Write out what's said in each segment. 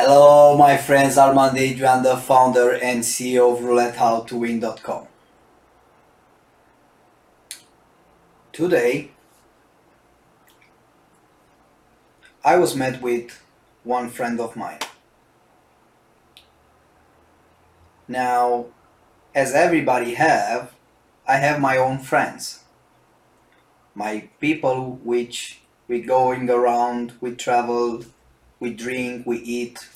Hello, my friends. Armand Adrian, the founder and CEO of RouletteHowToWin.com. Today, I was met with one friend of mine. Now, as everybody have, I have my own friends. My people which we going around, we travel, we drink, we eat.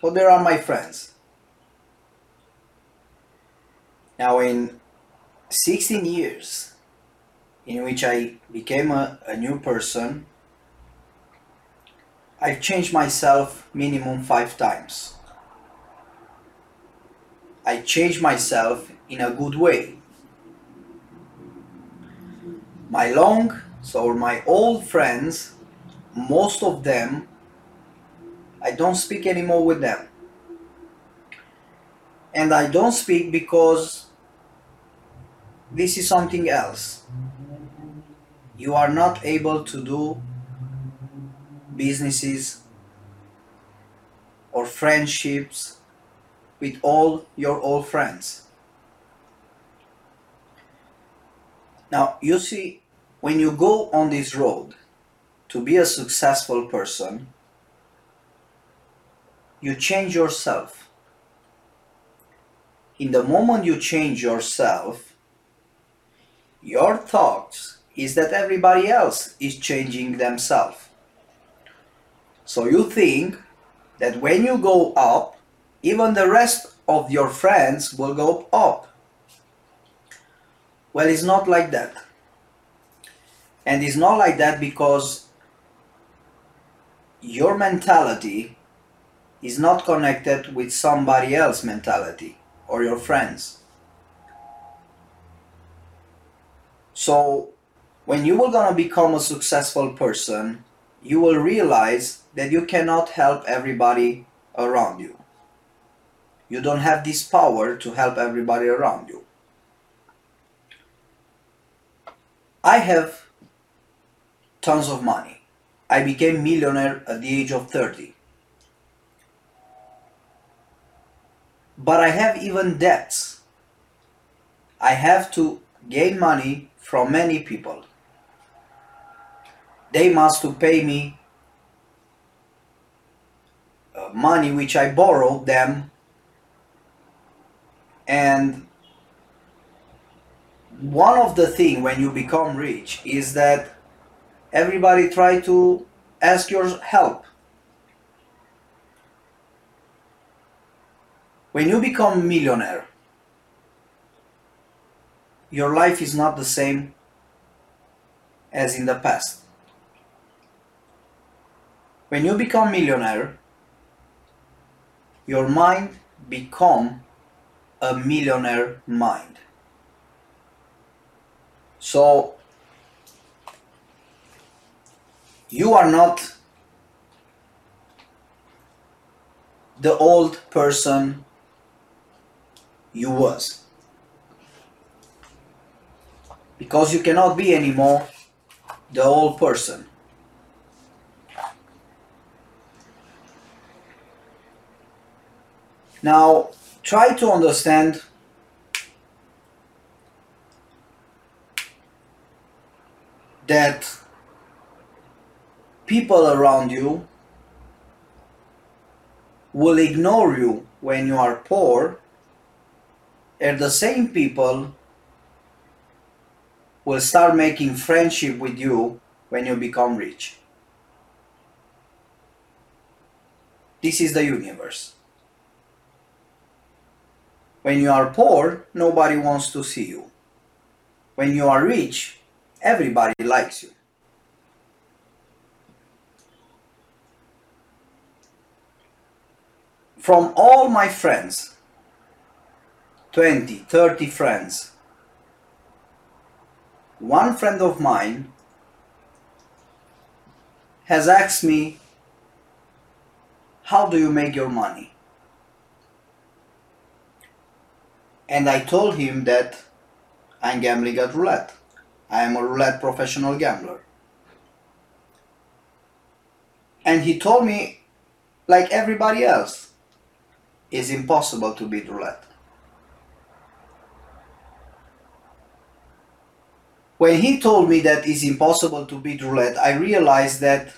So there are my friends. Now, in 16 years in which I became a, a new person, I've changed myself minimum five times. I changed myself in a good way. My long, so my old friends, most of them I don't speak anymore with them. And I don't speak because this is something else. You are not able to do businesses or friendships with all your old friends. Now, you see, when you go on this road to be a successful person, you change yourself. In the moment you change yourself, your thoughts is that everybody else is changing themselves. So you think that when you go up, even the rest of your friends will go up. Well, it's not like that. And it's not like that because your mentality is not connected with somebody else mentality or your friends. So when you are gonna become a successful person, you will realize that you cannot help everybody around you. You don't have this power to help everybody around you. I have tons of money. I became millionaire at the age of 30. But I have even debts. I have to gain money from many people. They must to pay me uh, money which I borrowed them and one of the thing when you become rich is that everybody try to ask your help When you become millionaire, your life is not the same as in the past. When you become millionaire, your mind become a millionaire mind. So you are not the old person you was. Because you cannot be anymore the old person. Now, try to understand that people around you will ignore you when you are poor and the same people will start making friendship with you when you become rich. This is the universe. When you are poor, nobody wants to see you. When you are rich, everybody likes you. From all my friends, 20, 30 friends. One friend of mine has asked me, How do you make your money? And I told him that I'm gambling at roulette. I am a roulette professional gambler. And he told me, like everybody else. It's impossible to beat roulette. When he told me that it's impossible to beat roulette, I realized that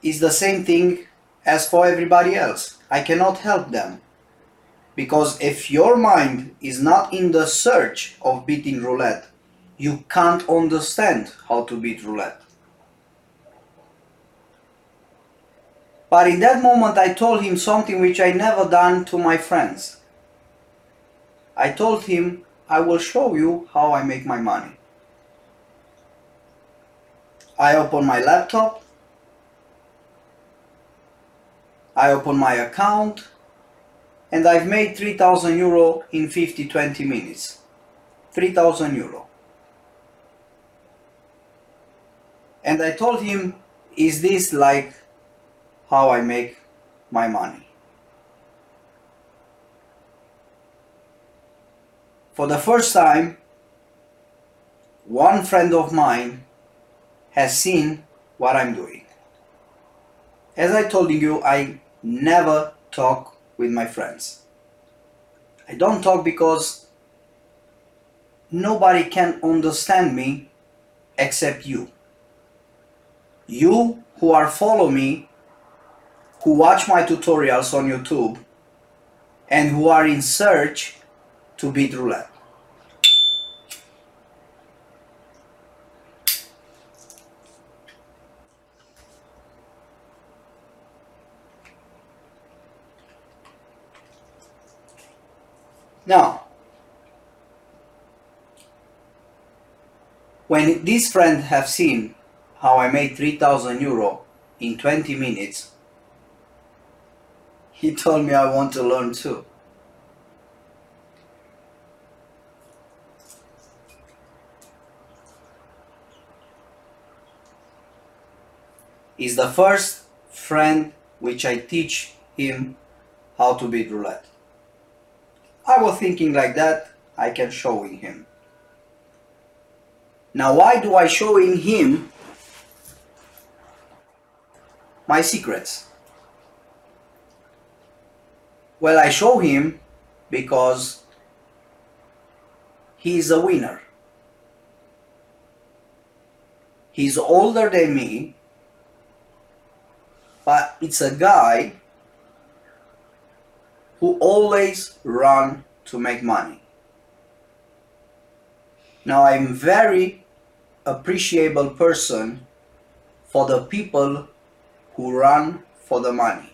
it's the same thing as for everybody else. I cannot help them. Because if your mind is not in the search of beating roulette, you can't understand how to beat roulette. But in that moment, I told him something which I never done to my friends. I told him, I will show you how I make my money. I open my laptop, I open my account, and I've made 3000 euro in 50 20 minutes. 3000 euro. And I told him, Is this like how I make my money? For the first time, one friend of mine has seen what I'm doing. As I told you, I never talk with my friends. I don't talk because nobody can understand me except you. You who are follow me, who watch my tutorials on YouTube, and who are in search to beat roulette. Now, when this friend have seen how I made 3000 euro in 20 minutes, he told me I want to learn too. Is the first friend which I teach him how to beat roulette. I was thinking like that, I can showing him. Now why do I showing him my secrets? Well, I show him because he is a winner. He's older than me, but it's a guy who always run to make money. Now I'm very appreciable person for the people who run for the money.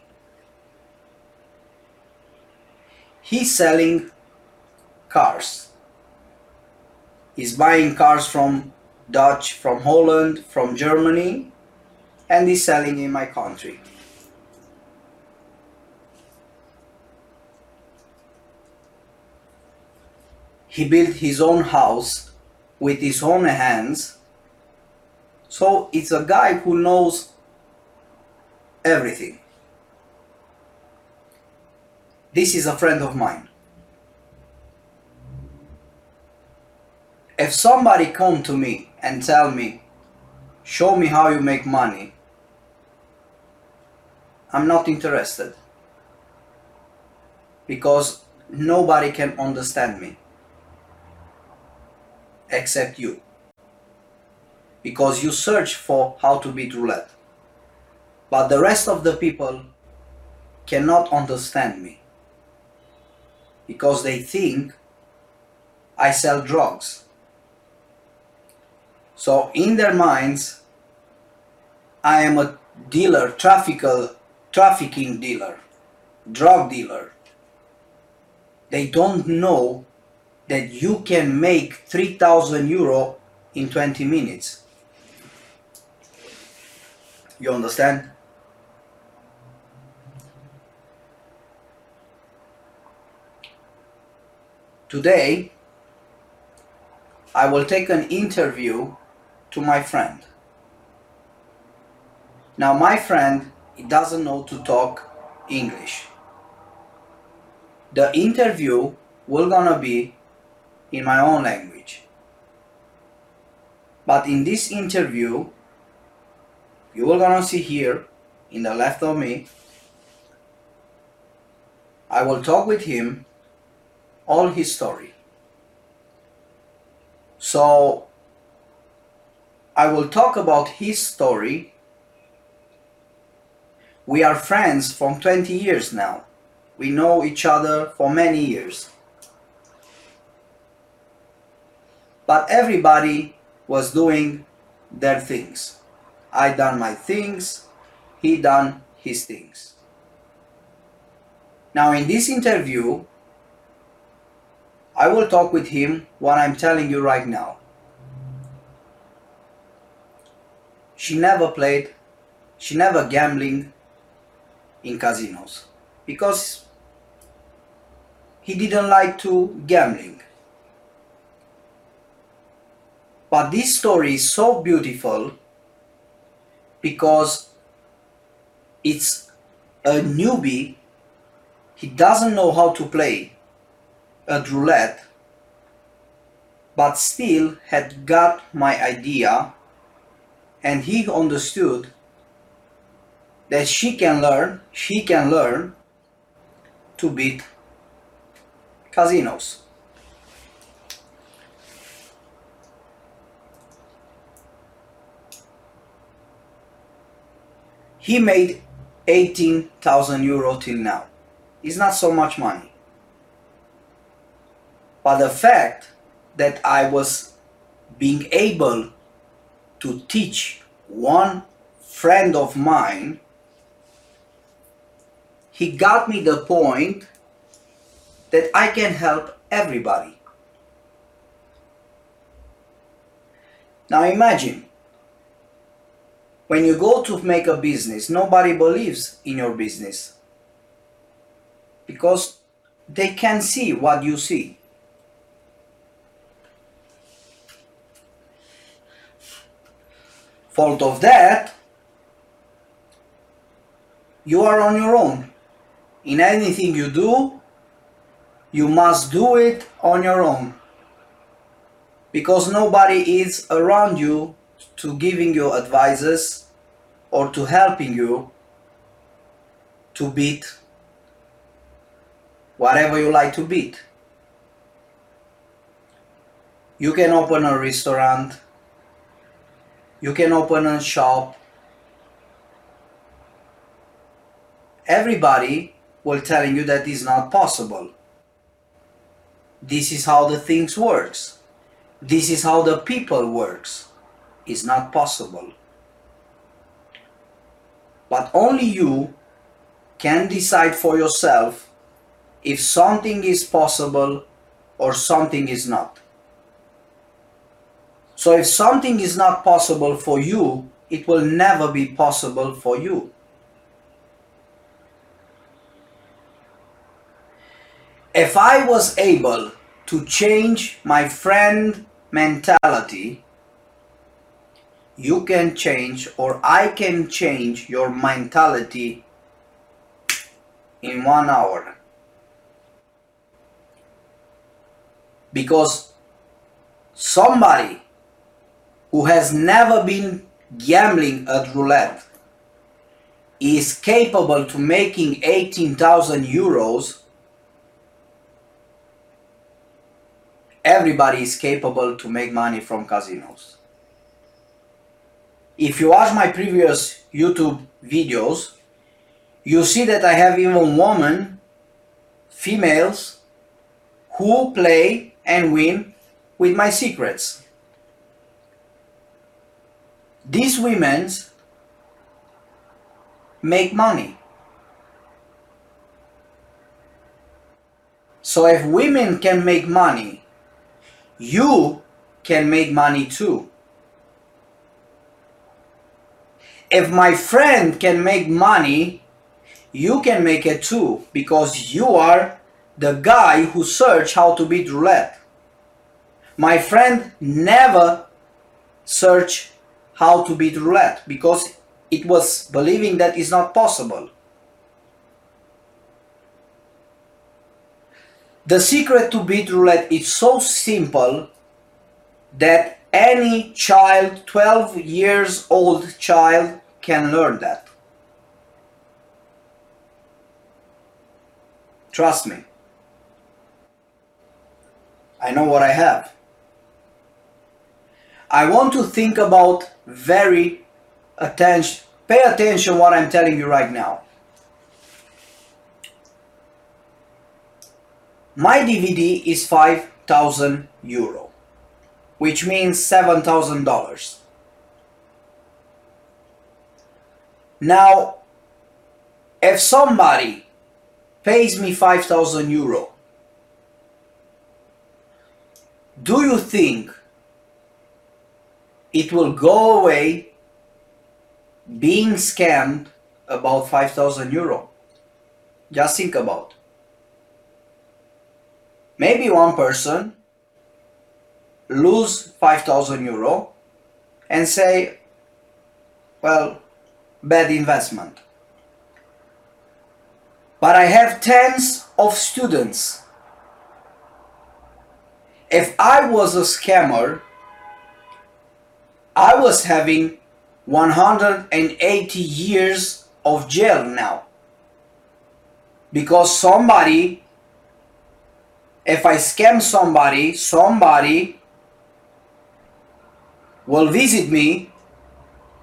He's selling cars. He's buying cars from Dutch, from Holland, from Germany, and he's selling in my country. He built his own house with his own hands. So it's a guy who knows everything. This is a friend of mine. If somebody come to me and tell me, show me how you make money, I'm not interested. Because nobody can understand me except you. Because you search for how to beat roulette. But the rest of the people cannot understand me. Because they think I sell drugs. So in their minds, I am a dealer, trafficker, trafficking dealer, drug dealer. They don't know that you can make 3000 euro in 20 minutes. You understand? Today, I will take an interview to my friend. Now, my friend he doesn't know to talk English. The interview will gonna be in my own language. But in this interview, you will gonna see here in the left of me, I will talk with him all his story. So I will talk about his story. We are friends from 20 years now. We know each other for many years. But everybody was doing their things. I done my things, he done his things. Now in this interview, I will talk with him what I'm telling you right now. She never played, she never gambling in casinos because he didn't like to gambling. But this story is so beautiful because it's a newbie, he doesn't know how to play a roulette, but still had got my idea and he understood that she can learn, she can learn to beat casinos. He made 18,000 euro till now. It's not so much money. But the fact that I was being able to teach one friend of mine, he got me the point that I can help everybody. Now imagine when you go to make a business, nobody believes in your business because they can see what you see. Fault of that, you are on your own. In anything you do, you must do it on your own because nobody is around you to giving you advices or to helping you to beat whatever you like to beat. You can open a restaurant, you can open a shop. Everybody will telling you that is not possible. This is how the things works. This is how the people works. It's not possible. But only you can decide for yourself if something is possible or something is not. So if something is not possible for you, it will never be possible for you. If I was able to change my friend mentality, you can change or I can change your mentality in one hour. Because somebody who has never been gambling at roulette is capable to making 18,000 euros everybody is capable to make money from casinos if you watch my previous YouTube videos, you see that I have even women, females, who play and win with my secrets. These women make money. So if women can make money, you can make money too. If my friend can make money, you can make it too because you are the guy who search how to beat roulette. My friend never search how to beat roulette because it was believing that is not possible. The secret to beat roulette is so simple that any child, 12 years old child, can learn that. Trust me. I know what I have. I want to think about very attention pay attention what I'm telling you right now. My DVD is 5000 euro, which means $7,000. Now, if somebody pays me 5000 euro, do you think it will go away being scammed about 5000 euro? Just think about. Maybe one person lose 5000 euro and say, well, bad investment. But I have tens of students. If I was a scammer, I was having 180 years of jail now. Because somebody, if I scam somebody, somebody will visit me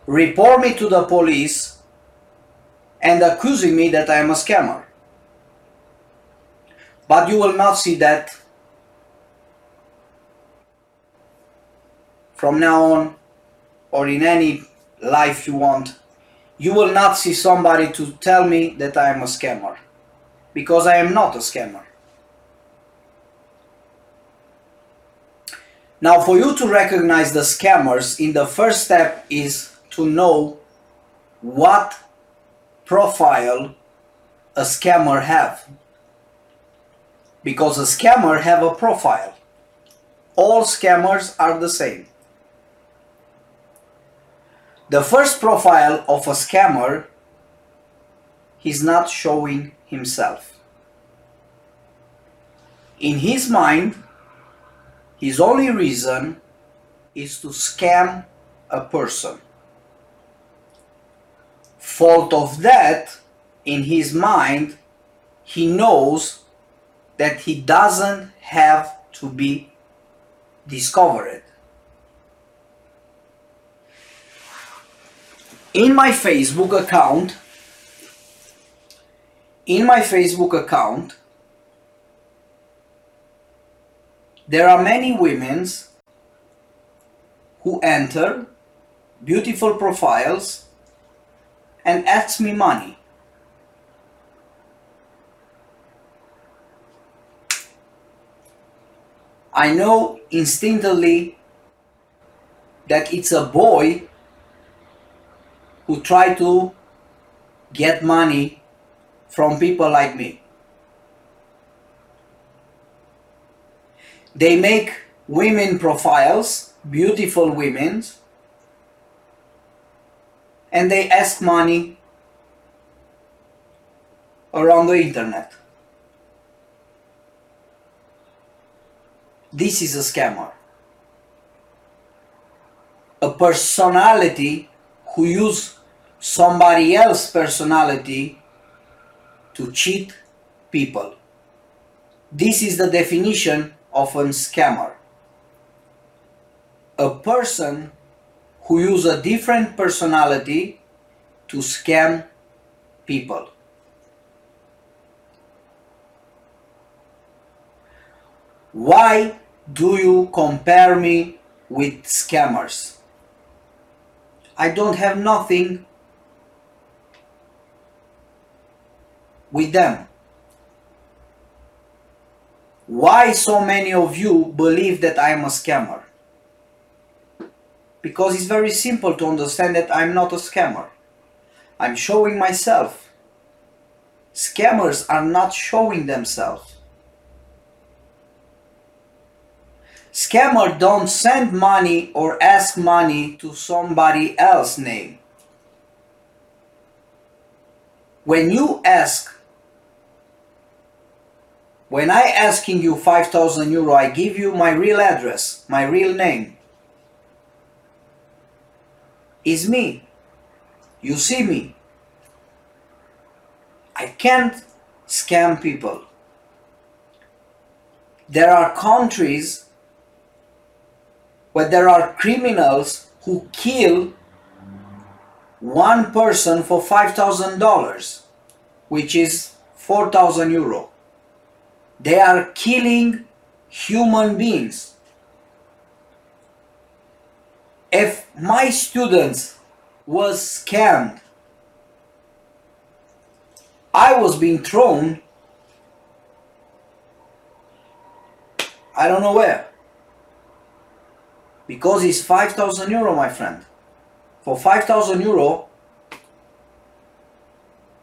report me to the police and accusing me that I am a scammer. But you will not see that from now on or in any life you want. You will not see somebody to tell me that I am a scammer because I am not a scammer. Now, for you to recognize the scammers, in the first step is to know what profile a scammer have. Because a scammer have a profile. All scammers are the same. The first profile of a scammer he's not showing himself. In his mind his only reason is to scam a person fault of that in his mind he knows that he doesn't have to be discovered. In my facebook account in my facebook account there are many women's who enter beautiful profiles and asks me money. I know instinctively that it's a boy who try to get money from people like me. They make women profiles, beautiful women, and they ask money around the internet. This is a scammer. A personality who use somebody else's personality to cheat people. This is the definition of a scammer. A person who use a different personality to scam people. Why do you compare me with scammers? I don't have nothing with them. Why so many of you believe that I am a scammer? Because it's very simple to understand that I'm not a scammer. I'm showing myself. Scammers are not showing themselves. Scammer don't send money or ask money to somebody else name. When you ask when I asking you 5000 euro I give you my real address, my real name is me. You see me. I can't scam people. there are countries where there are criminals who kill one person for $5,000, which is 4,000 euro. They are killing human beings. If my students was scammed, I was being thrown I don't know where. Because it's 5,000 euro, my friend. For 5,000 euro,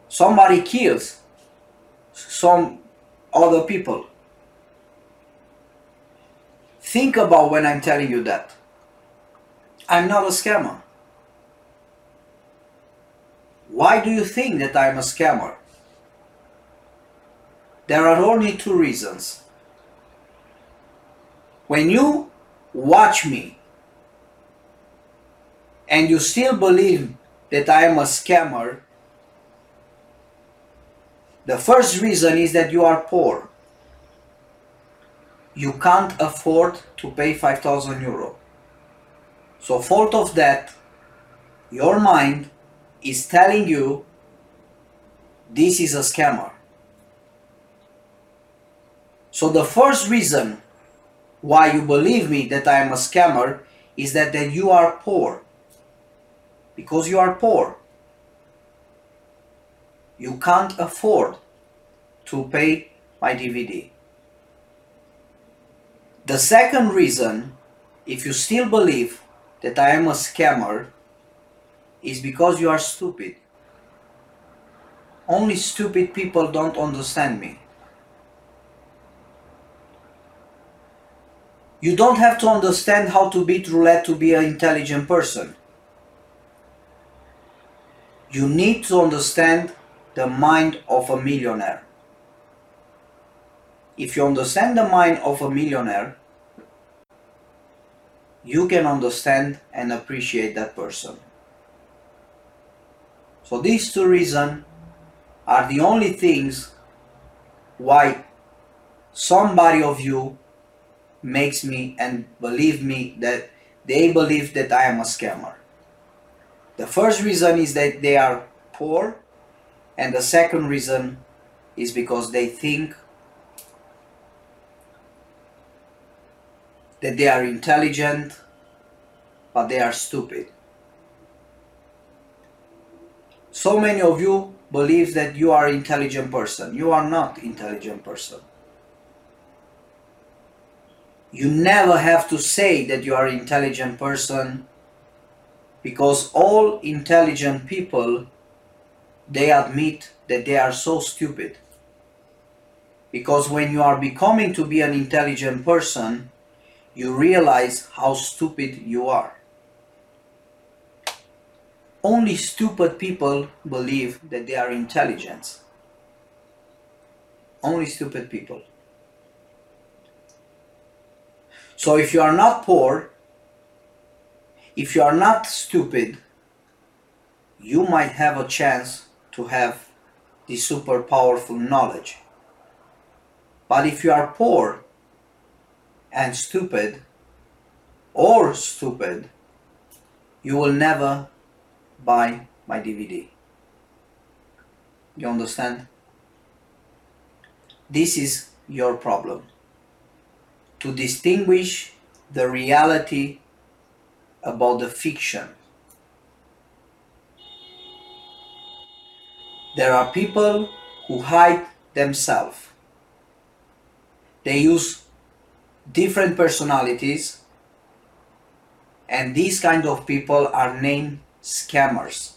somebody kills some other people. Think about when I'm telling you that. I'm not a scammer. Why do you think that I'm a scammer? There are only two reasons. When you watch me and you still believe that I am a scammer, the first reason is that you are poor. You can't afford to pay 5000 euro. So, fault of that, your mind is telling you this is a scammer. So, the first reason why you believe me that I am a scammer is that, that you are poor. Because you are poor. You can't afford to pay my DVD. The second reason, if you still believe that I am a scammer, is because you are stupid. Only stupid people don't understand me. You don't have to understand how to beat roulette to be an intelligent person. You need to understand the mind of a millionaire. If you understand the mind of a millionaire, you can understand and appreciate that person. So these two reasons are the only things why somebody of you makes me and believe me that they believe that I am a scammer. The first reason is that they are poor, and the second reason is because they think that they are intelligent, but they are stupid. So many of you believe that you are intelligent person. You are not intelligent person. You never have to say that you are intelligent person because all intelligent people they admit that they are so stupid. Because when you are becoming to be an intelligent person, you realize how stupid you are. Only stupid people believe that they are intelligent. Only stupid people. So if you are not poor, if you are not stupid, you might have a chance to have the super powerful knowledge. But if you are poor and stupid, or stupid, you will never buy my DVD. You understand? This is your problem to distinguish the reality about the fiction. There are people who hide themselves. They use different personalities, and these kind of people are named scammers.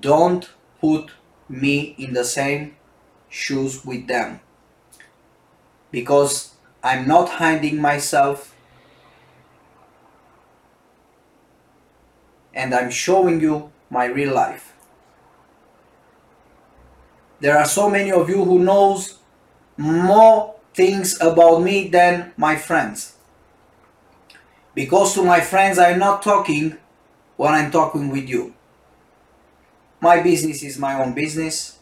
Don't put me in the same shoes with them because I'm not hiding myself and I'm showing you my real life. There are so many of you who knows more things about me than my friends. Because to my friends I'm not talking when I'm talking with you. My business is my own business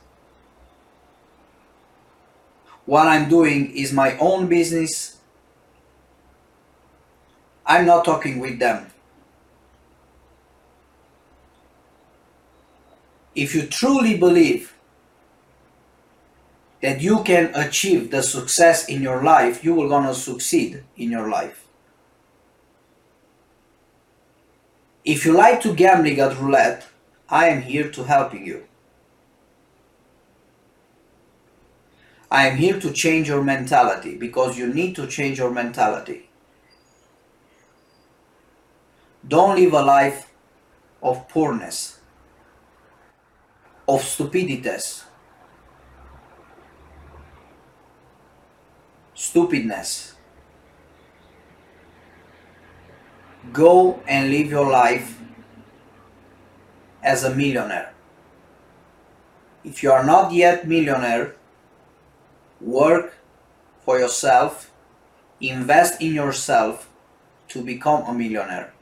what I'm doing is my own business. I'm not talking with them. If you truly believe that you can achieve the success in your life, you will gonna succeed in your life. If you like to gambling at roulette, I am here to helping you. I am here to change your mentality because you need to change your mentality. Don't live a life of poorness, of stupidity, stupidness. Go and live your life as a millionaire. If you are not yet millionaire, work for yourself, invest in yourself to become a millionaire.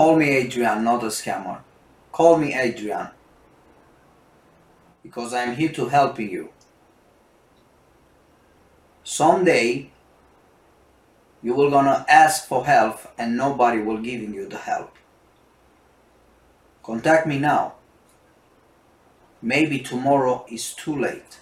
Call me Adrian, not a scammer. Call me Adrian. Because I'm here to helping you. Someday you will gonna ask for help and nobody will giving you the help. Contact me now. Maybe tomorrow is too late.